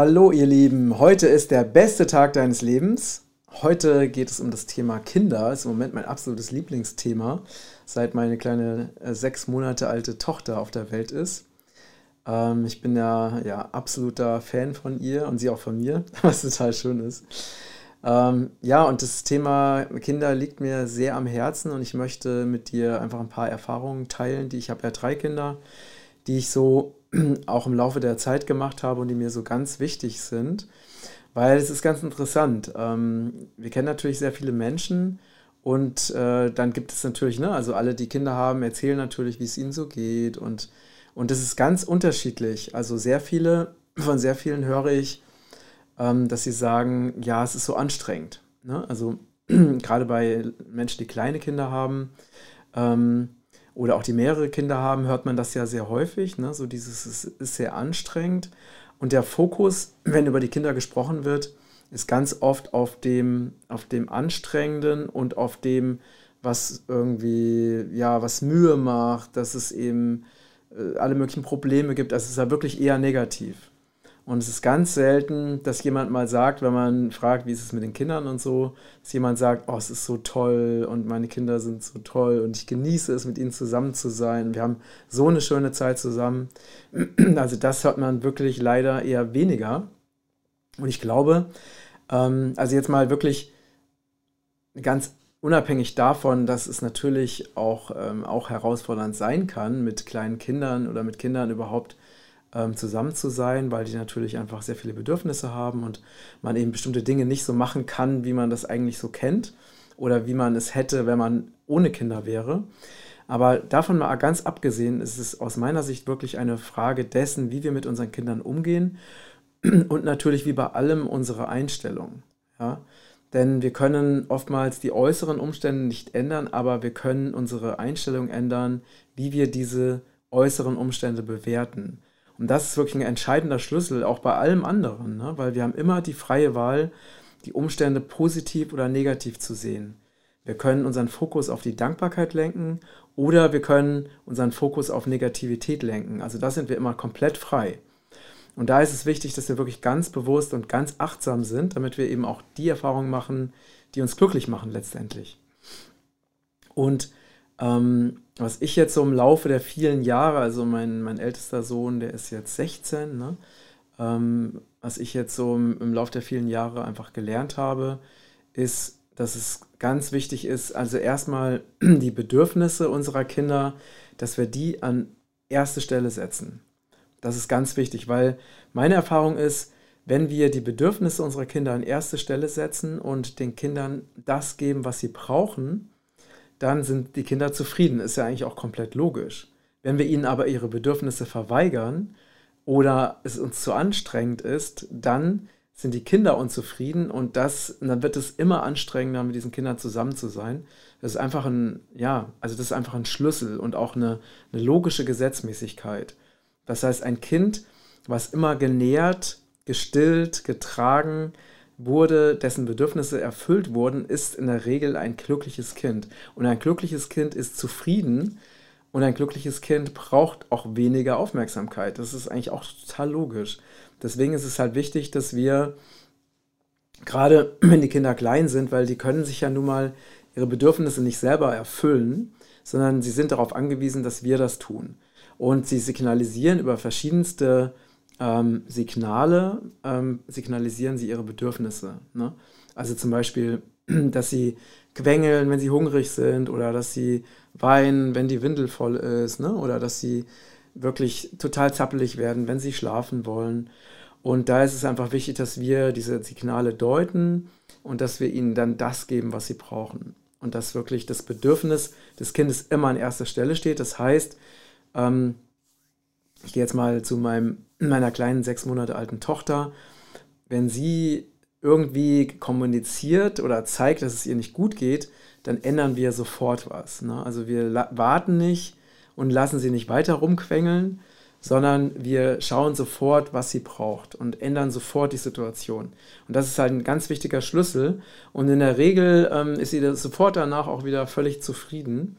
Hallo ihr Lieben, heute ist der beste Tag deines Lebens. Heute geht es um das Thema Kinder. Ist im Moment mein absolutes Lieblingsthema, seit meine kleine äh, sechs Monate alte Tochter auf der Welt ist. Ähm, ich bin ja, ja absoluter Fan von ihr und sie auch von mir, was total schön ist. Ähm, ja, und das Thema Kinder liegt mir sehr am Herzen und ich möchte mit dir einfach ein paar Erfahrungen teilen, die ich habe ja drei Kinder, die ich so auch im Laufe der Zeit gemacht habe und die mir so ganz wichtig sind, weil es ist ganz interessant. Ähm, wir kennen natürlich sehr viele Menschen und äh, dann gibt es natürlich, ne, also alle, die Kinder haben, erzählen natürlich, wie es ihnen so geht und, und das ist ganz unterschiedlich. Also sehr viele, von sehr vielen höre ich, ähm, dass sie sagen, ja, es ist so anstrengend. Ne? Also gerade bei Menschen, die kleine Kinder haben, ähm, oder auch die mehrere Kinder haben, hört man das ja sehr häufig. Ne? So dieses, es ist sehr anstrengend. Und der Fokus, wenn über die Kinder gesprochen wird, ist ganz oft auf dem, auf dem Anstrengenden und auf dem, was irgendwie, ja, was Mühe macht, dass es eben äh, alle möglichen Probleme gibt. Also es ist ja wirklich eher negativ. Und es ist ganz selten, dass jemand mal sagt, wenn man fragt, wie ist es mit den Kindern und so, dass jemand sagt, oh, es ist so toll und meine Kinder sind so toll und ich genieße es, mit ihnen zusammen zu sein. Wir haben so eine schöne Zeit zusammen. Also das hört man wirklich leider eher weniger. Und ich glaube, ähm, also jetzt mal wirklich ganz unabhängig davon, dass es natürlich auch, ähm, auch herausfordernd sein kann, mit kleinen Kindern oder mit Kindern überhaupt zusammen zu sein, weil die natürlich einfach sehr viele Bedürfnisse haben und man eben bestimmte Dinge nicht so machen kann, wie man das eigentlich so kennt oder wie man es hätte, wenn man ohne Kinder wäre. Aber davon mal ganz abgesehen ist es aus meiner Sicht wirklich eine Frage dessen, wie wir mit unseren Kindern umgehen und natürlich wie bei allem unsere Einstellung. Ja? Denn wir können oftmals die äußeren Umstände nicht ändern, aber wir können unsere Einstellung ändern, wie wir diese äußeren Umstände bewerten. Und das ist wirklich ein entscheidender Schlüssel, auch bei allem anderen, ne? weil wir haben immer die freie Wahl, die Umstände positiv oder negativ zu sehen. Wir können unseren Fokus auf die Dankbarkeit lenken oder wir können unseren Fokus auf Negativität lenken. Also da sind wir immer komplett frei. Und da ist es wichtig, dass wir wirklich ganz bewusst und ganz achtsam sind, damit wir eben auch die Erfahrungen machen, die uns glücklich machen letztendlich. Und ähm, was ich jetzt so im Laufe der vielen Jahre, also mein, mein ältester Sohn, der ist jetzt 16, ne? ähm, was ich jetzt so im, im Laufe der vielen Jahre einfach gelernt habe, ist, dass es ganz wichtig ist, also erstmal die Bedürfnisse unserer Kinder, dass wir die an erste Stelle setzen. Das ist ganz wichtig, weil meine Erfahrung ist, wenn wir die Bedürfnisse unserer Kinder an erste Stelle setzen und den Kindern das geben, was sie brauchen, dann sind die Kinder zufrieden. Ist ja eigentlich auch komplett logisch. Wenn wir ihnen aber ihre Bedürfnisse verweigern oder es uns zu anstrengend ist, dann sind die Kinder unzufrieden und das, und dann wird es immer anstrengender, mit diesen Kindern zusammen zu sein. Das ist einfach ein, ja, also das ist einfach ein Schlüssel und auch eine, eine logische Gesetzmäßigkeit. Das heißt, ein Kind, was immer genährt, gestillt, getragen, wurde, dessen Bedürfnisse erfüllt wurden, ist in der Regel ein glückliches Kind. Und ein glückliches Kind ist zufrieden und ein glückliches Kind braucht auch weniger Aufmerksamkeit. Das ist eigentlich auch total logisch. Deswegen ist es halt wichtig, dass wir, gerade wenn die Kinder klein sind, weil die können sich ja nun mal ihre Bedürfnisse nicht selber erfüllen, sondern sie sind darauf angewiesen, dass wir das tun. Und sie signalisieren über verschiedenste ähm, Signale ähm, signalisieren sie ihre Bedürfnisse. Ne? Also zum Beispiel, dass sie quengeln, wenn sie hungrig sind oder dass sie weinen, wenn die Windel voll ist ne? oder dass sie wirklich total zappelig werden, wenn sie schlafen wollen. Und da ist es einfach wichtig, dass wir diese Signale deuten und dass wir ihnen dann das geben, was sie brauchen. Und dass wirklich das Bedürfnis des Kindes immer an erster Stelle steht. Das heißt, ähm, ich gehe jetzt mal zu meinem, meiner kleinen sechs Monate alten Tochter, wenn sie irgendwie kommuniziert oder zeigt, dass es ihr nicht gut geht, dann ändern wir sofort was. Ne? Also wir warten nicht und lassen sie nicht weiter rumquengeln, sondern wir schauen sofort, was sie braucht und ändern sofort die Situation. Und das ist halt ein ganz wichtiger Schlüssel. Und in der Regel ähm, ist sie sofort danach auch wieder völlig zufrieden.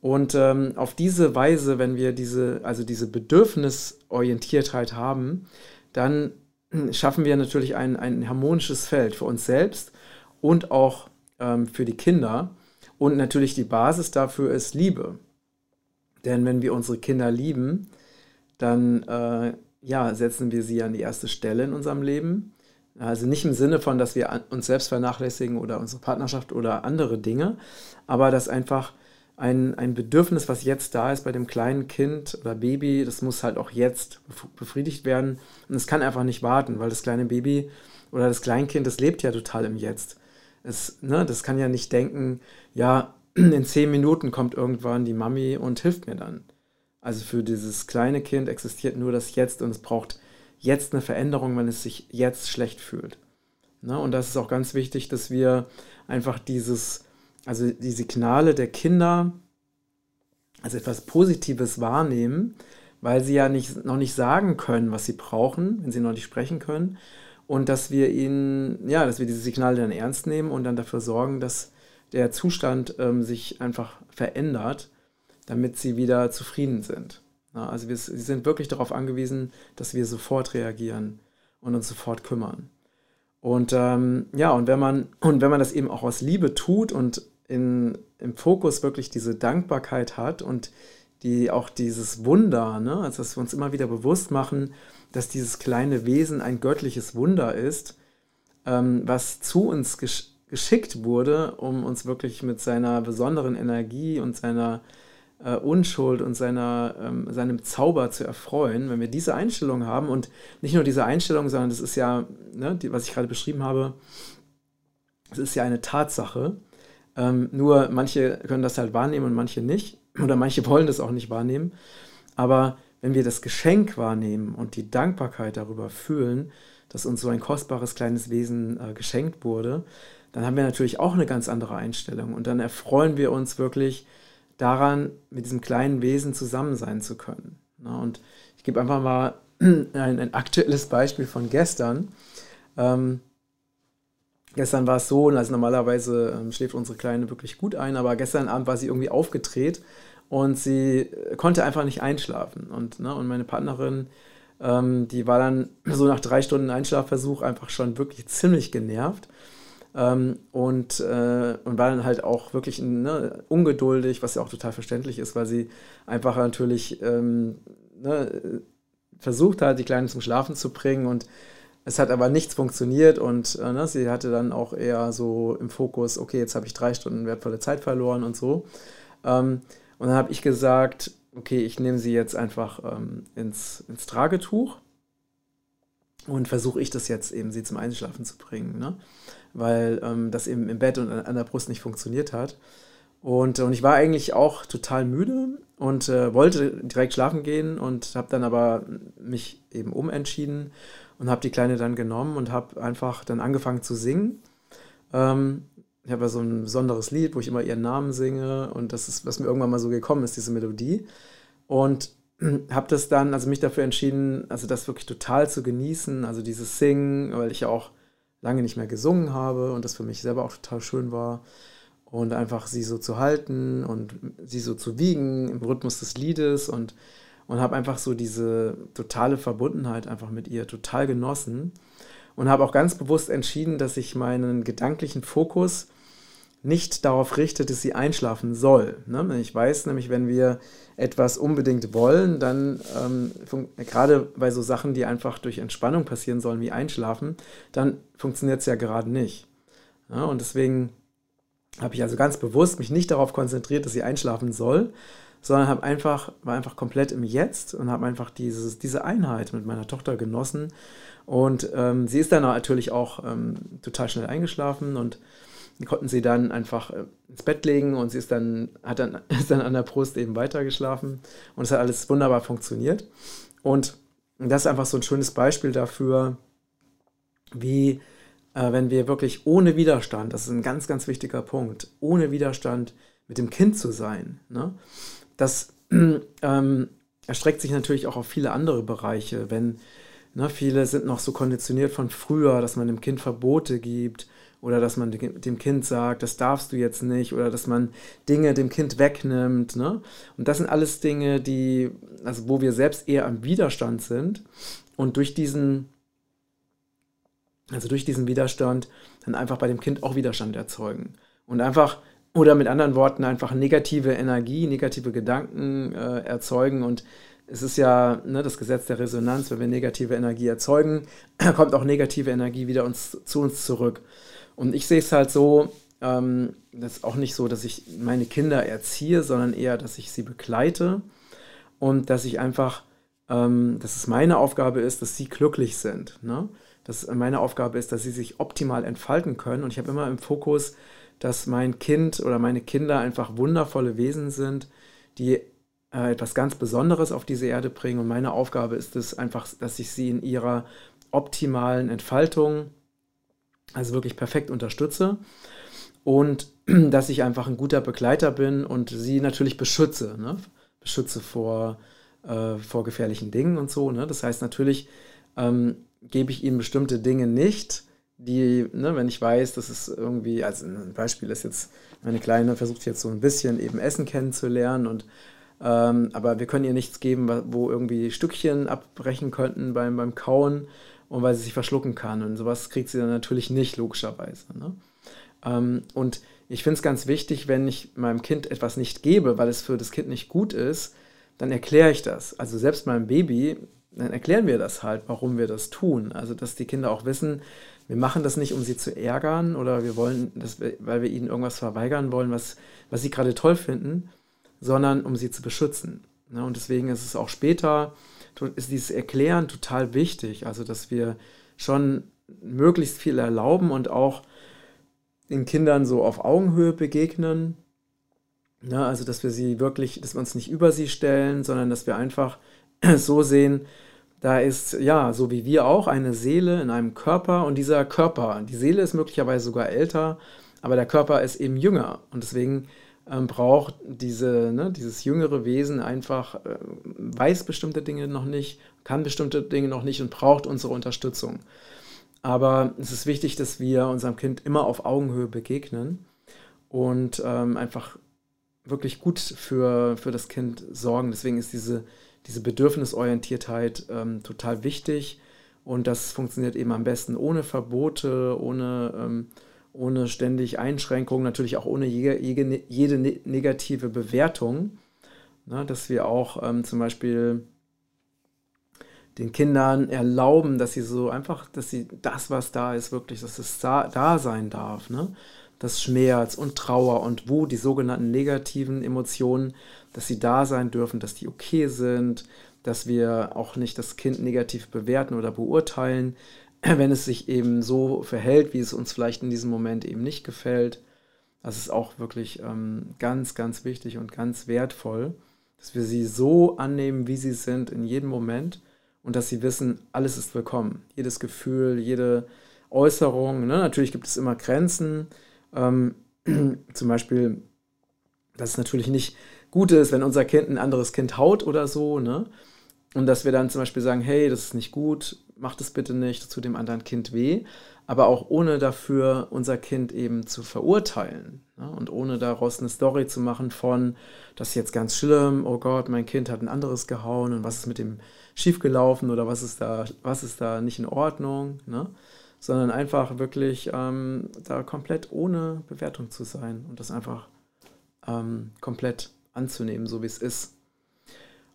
Und ähm, auf diese Weise, wenn wir diese, also diese Bedürfnisorientiertheit haben, dann schaffen wir natürlich ein, ein harmonisches Feld für uns selbst und auch ähm, für die Kinder. Und natürlich die Basis dafür ist Liebe. Denn wenn wir unsere Kinder lieben, dann äh, ja, setzen wir sie an die erste Stelle in unserem Leben. Also nicht im Sinne von, dass wir uns selbst vernachlässigen oder unsere Partnerschaft oder andere Dinge, aber dass einfach ein, ein Bedürfnis, was jetzt da ist bei dem kleinen Kind oder Baby, das muss halt auch jetzt befriedigt werden. Und es kann einfach nicht warten, weil das kleine Baby oder das Kleinkind, das lebt ja total im Jetzt. Es, ne, das kann ja nicht denken, ja, in zehn Minuten kommt irgendwann die Mami und hilft mir dann. Also für dieses kleine Kind existiert nur das Jetzt und es braucht jetzt eine Veränderung, wenn es sich jetzt schlecht fühlt. Ne? Und das ist auch ganz wichtig, dass wir einfach dieses also die Signale der Kinder als etwas Positives wahrnehmen, weil sie ja nicht, noch nicht sagen können, was sie brauchen, wenn sie noch nicht sprechen können. Und dass wir ihnen, ja, dass wir diese Signale dann ernst nehmen und dann dafür sorgen, dass der Zustand ähm, sich einfach verändert, damit sie wieder zufrieden sind. Ja, also wir, sie sind wirklich darauf angewiesen, dass wir sofort reagieren und uns sofort kümmern. Und ähm, ja, und wenn man, und wenn man das eben auch aus Liebe tut und in, im Fokus wirklich diese Dankbarkeit hat und die auch dieses Wunder, ne? also dass wir uns immer wieder bewusst machen, dass dieses kleine Wesen ein göttliches Wunder ist, ähm, was zu uns gesch geschickt wurde, um uns wirklich mit seiner besonderen Energie und seiner äh, Unschuld und seiner, ähm, seinem Zauber zu erfreuen. Wenn wir diese Einstellung haben und nicht nur diese Einstellung, sondern das ist ja, ne, die, was ich gerade beschrieben habe, es ist ja eine Tatsache, ähm, nur manche können das halt wahrnehmen und manche nicht. Oder manche wollen das auch nicht wahrnehmen. Aber wenn wir das Geschenk wahrnehmen und die Dankbarkeit darüber fühlen, dass uns so ein kostbares kleines Wesen äh, geschenkt wurde, dann haben wir natürlich auch eine ganz andere Einstellung. Und dann erfreuen wir uns wirklich daran, mit diesem kleinen Wesen zusammen sein zu können. Na, und ich gebe einfach mal ein, ein, aktuelles Beispiel von gestern. Ähm, Gestern war es so, also normalerweise ähm, schläft unsere Kleine wirklich gut ein, aber gestern Abend war sie irgendwie aufgedreht und sie äh, konnte einfach nicht einschlafen. Und, ne, und meine Partnerin, ähm, die war dann so nach drei Stunden Einschlafversuch einfach schon wirklich ziemlich genervt. Ähm, und, äh, und war dann halt auch wirklich ne, ungeduldig, was ja auch total verständlich ist, weil sie einfach natürlich ähm, ne, versucht hat, die Kleine zum Schlafen zu bringen und es hat aber nichts funktioniert und äh, ne, sie hatte dann auch eher so im Fokus, okay, jetzt habe ich drei Stunden wertvolle Zeit verloren und so. Ähm, und dann habe ich gesagt, okay, ich nehme sie jetzt einfach ähm, ins, ins Tragetuch und versuche ich das jetzt eben, sie zum Einschlafen zu bringen, ne? weil ähm, das eben im Bett und an der Brust nicht funktioniert hat. Und, und ich war eigentlich auch total müde und äh, wollte direkt schlafen gehen und habe dann aber mich eben umentschieden und habe die Kleine dann genommen und habe einfach dann angefangen zu singen. Ähm, ich habe ja so ein besonderes Lied, wo ich immer ihren Namen singe und das ist, was mir irgendwann mal so gekommen ist, diese Melodie. Und habe das dann, also mich dafür entschieden, also das wirklich total zu genießen, also dieses Singen, weil ich ja auch lange nicht mehr gesungen habe und das für mich selber auch total schön war. Und einfach sie so zu halten und sie so zu wiegen im Rhythmus des Liedes und und habe einfach so diese totale Verbundenheit einfach mit ihr total genossen und habe auch ganz bewusst entschieden, dass ich meinen gedanklichen Fokus nicht darauf richte, dass sie einschlafen soll. Ne? Ich weiß nämlich, wenn wir etwas unbedingt wollen, dann ähm, gerade bei so Sachen, die einfach durch Entspannung passieren sollen, wie Einschlafen, dann funktioniert es ja gerade nicht. Ja, und deswegen habe ich also ganz bewusst mich nicht darauf konzentriert, dass sie einschlafen soll, sondern habe einfach, war einfach komplett im Jetzt und habe einfach dieses, diese Einheit mit meiner Tochter genossen. Und ähm, sie ist dann natürlich auch ähm, total schnell eingeschlafen und konnten sie dann einfach äh, ins Bett legen und sie ist dann, hat dann, ist dann an der Brust eben weitergeschlafen und es hat alles wunderbar funktioniert. Und das ist einfach so ein schönes Beispiel dafür, wie äh, wenn wir wirklich ohne Widerstand, das ist ein ganz, ganz wichtiger Punkt, ohne Widerstand mit dem Kind zu sein. Ne? Das ähm, erstreckt sich natürlich auch auf viele andere Bereiche. Wenn ne, viele sind noch so konditioniert von früher, dass man dem Kind Verbote gibt oder dass man dem Kind sagt, das darfst du jetzt nicht oder dass man Dinge dem Kind wegnimmt. Ne? Und das sind alles Dinge, die, also wo wir selbst eher am Widerstand sind und durch diesen also durch diesen Widerstand, dann einfach bei dem Kind auch Widerstand erzeugen. Und einfach, oder mit anderen Worten, einfach negative Energie, negative Gedanken äh, erzeugen. Und es ist ja ne, das Gesetz der Resonanz, wenn wir negative Energie erzeugen, kommt auch negative Energie wieder uns, zu uns zurück. Und ich sehe es halt so, ähm, das ist auch nicht so, dass ich meine Kinder erziehe, sondern eher, dass ich sie begleite und dass ich einfach, ähm, dass es meine Aufgabe ist, dass sie glücklich sind. Ne? dass meine Aufgabe ist, dass sie sich optimal entfalten können. Und ich habe immer im Fokus, dass mein Kind oder meine Kinder einfach wundervolle Wesen sind, die äh, etwas ganz Besonderes auf diese Erde bringen. Und meine Aufgabe ist es einfach, dass ich sie in ihrer optimalen Entfaltung, also wirklich perfekt unterstütze. Und dass ich einfach ein guter Begleiter bin und sie natürlich beschütze. Ne? Beschütze vor, äh, vor gefährlichen Dingen und so. Ne? Das heißt natürlich, ähm, gebe ich ihnen bestimmte Dinge nicht, die, ne, wenn ich weiß, dass es irgendwie, also ein Beispiel ist jetzt, meine Kleine versucht jetzt so ein bisschen eben Essen kennenzulernen und ähm, aber wir können ihr nichts geben, wo irgendwie Stückchen abbrechen könnten beim, beim Kauen und weil sie sich verschlucken kann. Und sowas kriegt sie dann natürlich nicht, logischerweise. Ne? Ähm, und ich finde es ganz wichtig, wenn ich meinem Kind etwas nicht gebe, weil es für das Kind nicht gut ist, dann erkläre ich das. Also selbst meinem Baby dann erklären wir das halt, warum wir das tun. Also, dass die Kinder auch wissen, wir machen das nicht, um sie zu ärgern oder wir wollen, das, weil wir ihnen irgendwas verweigern wollen, was, was sie gerade toll finden, sondern um sie zu beschützen. Ja, und deswegen ist es auch später, ist dieses Erklären total wichtig. Also, dass wir schon möglichst viel erlauben und auch den Kindern so auf Augenhöhe begegnen. Ja, also, dass wir sie wirklich, dass wir uns nicht über sie stellen, sondern dass wir einfach so sehen, da ist ja, so wie wir auch, eine Seele in einem Körper und dieser Körper, die Seele ist möglicherweise sogar älter, aber der Körper ist eben jünger und deswegen ähm, braucht diese, ne, dieses jüngere Wesen einfach, äh, weiß bestimmte Dinge noch nicht, kann bestimmte Dinge noch nicht und braucht unsere Unterstützung. Aber es ist wichtig, dass wir unserem Kind immer auf Augenhöhe begegnen und ähm, einfach wirklich gut für, für das Kind sorgen. Deswegen ist diese diese Bedürfnisorientiertheit ähm, total wichtig. Und das funktioniert eben am besten ohne Verbote, ohne, ähm, ohne ständig Einschränkungen, natürlich auch ohne jede, jede, jede ne-, negative Bewertung. Na, dass wir auch ähm, zum Beispiel den Kindern erlauben, dass sie so einfach, dass sie das, was da ist, wirklich, dass es da, da sein darf. Ne? Dass Schmerz und Trauer und Wut, die sogenannten negativen Emotionen, dass sie da sein dürfen, dass die okay sind, dass wir auch nicht das Kind negativ bewerten oder beurteilen, wenn es sich eben so verhält, wie es uns vielleicht in diesem Moment eben nicht gefällt. Das ist auch wirklich ähm, ganz, ganz wichtig und ganz wertvoll, dass wir sie so annehmen, wie sie sind in jedem Moment und dass sie wissen, alles ist willkommen. Jedes Gefühl, jede Äußerung. Ne? Natürlich gibt es immer Grenzen. Ähm, zum Beispiel, dass es natürlich nicht gut ist, wenn unser Kind ein anderes Kind haut oder so, ne? Und dass wir dann zum Beispiel sagen, hey, das ist nicht gut, mach das bitte nicht, zu dem anderen Kind weh, aber auch ohne dafür unser Kind eben zu verurteilen ne? und ohne daraus eine Story zu machen von, das ist jetzt ganz schlimm, oh Gott, mein Kind hat ein anderes gehauen und was ist mit dem schiefgelaufen oder was ist da, was ist da nicht in Ordnung, ne? Sondern einfach wirklich ähm, da komplett ohne Bewertung zu sein und das einfach ähm, komplett anzunehmen, so wie es ist.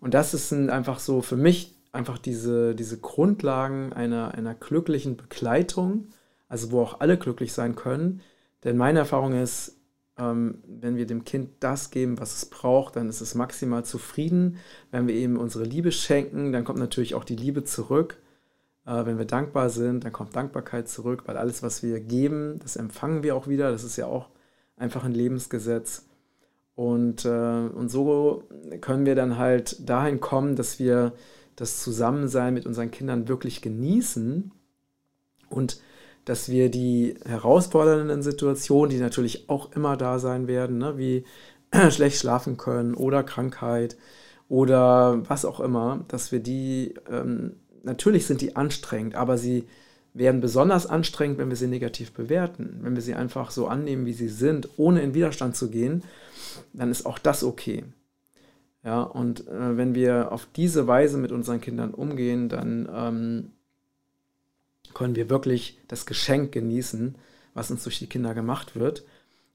Und das sind einfach so für mich einfach diese, diese Grundlagen einer, einer glücklichen Begleitung, also wo auch alle glücklich sein können. Denn meine Erfahrung ist, ähm, wenn wir dem Kind das geben, was es braucht, dann ist es maximal zufrieden. Wenn wir ihm unsere Liebe schenken, dann kommt natürlich auch die Liebe zurück. Äh, wenn wir dankbar sind, dann kommt Dankbarkeit zurück, weil alles, was wir geben, das empfangen wir auch wieder. Das ist ja auch einfach ein Lebensgesetz. Und, äh, und so können wir dann halt dahin kommen, dass wir das Zusammensein mit unseren Kindern wirklich genießen und dass wir die herausfordernden Situationen, die natürlich auch immer da sein werden, ne, wie schlecht schlafen können oder Krankheit oder was auch immer, dass wir die, ähm, natürlich sind die anstrengend, aber sie werden besonders anstrengend, wenn wir sie negativ bewerten, wenn wir sie einfach so annehmen, wie sie sind, ohne in Widerstand zu gehen dann ist auch das okay. Ja, und äh, wenn wir auf diese Weise mit unseren Kindern umgehen, dann, ähm, können wir wirklich das Geschenk genießen, was uns durch die Kinder gemacht wird.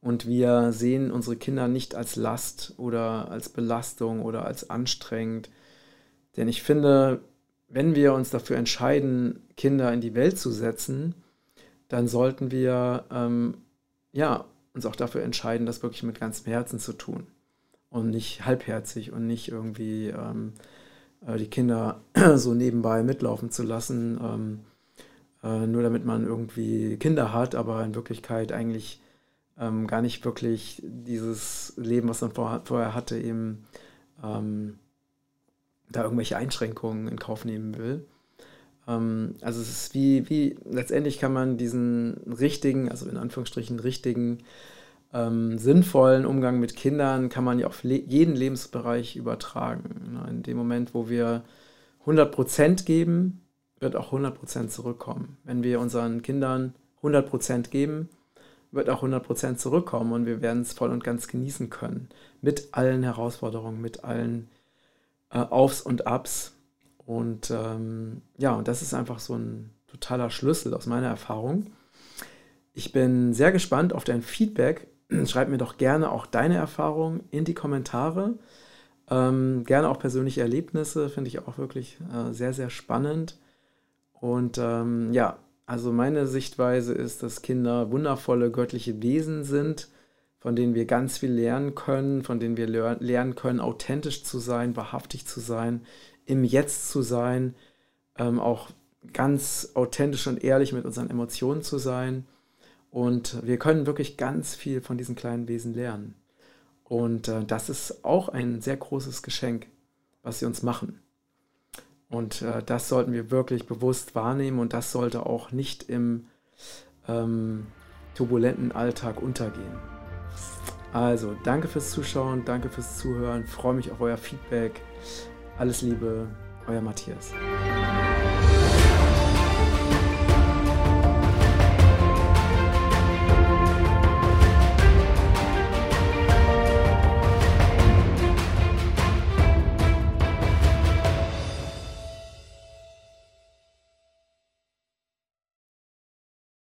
Und wir sehen unsere Kinder nicht als Last oder als Belastung oder als anstrengend. Denn ich finde, wenn wir uns dafür entscheiden, Kinder in die Welt zu setzen, dann sollten wir ähm, ja, uns auch dafür entscheiden, das wirklich mit ganzem Herzen zu tun. Und nicht halbherzig und nicht irgendwie ähm, äh, die Kinder so nebenbei mitlaufen zu lassen, ähm, äh, nur damit man irgendwie Kinder hat, aber in Wirklichkeit eigentlich ähm, gar nicht wirklich dieses Leben, was man vor, vorher hatte, eben ähm, da irgendwelche Einschränkungen in Kauf nehmen will. Ähm, also es ist wie, wie, letztendlich kann man diesen richtigen, also in Anführungsstrichen richtigen, ähm, sinnvollen Umgang mit Kindern, kann man ja auf le jeden Lebensbereich übertragen. Ne? In dem Moment, wo wir 100% geben, wird auch 100% zurückkommen. Wenn wir unseren Kindern 100% geben, wird auch 100% zurückkommen und wir werden es voll und ganz genießen können. Mit allen Herausforderungen, mit allen äh, Aufs und Abs. Und ähm, ja, und das ist einfach so ein totaler Schlüssel aus meiner Erfahrung. Ich bin sehr gespannt auf dein Feedback. Schreib mir doch gerne auch deine Erfahrungen in die Kommentare. Ähm, gerne auch persönliche Erlebnisse, finde ich auch wirklich äh, sehr, sehr spannend. Und ähm, ja, also meine Sichtweise ist, dass Kinder wundervolle göttliche Wesen sind, von denen wir ganz viel lernen können, von denen wir lernen können, authentisch zu sein, wahrhaftig zu sein, im Jetzt zu sein, ähm, auch ganz authentisch und ehrlich mit unseren Emotionen zu sein. Und wir können wirklich ganz viel von diesen kleinen Wesen lernen. Und äh, das ist auch ein sehr großes Geschenk, was sie uns machen. Und äh, das sollten wir wirklich bewusst wahrnehmen und das sollte auch nicht im ähm, turbulenten Alltag untergehen. Also, danke fürs Zuschauen, danke fürs Zuhören, freue mich auf euer Feedback. Alles Liebe, euer Matthias.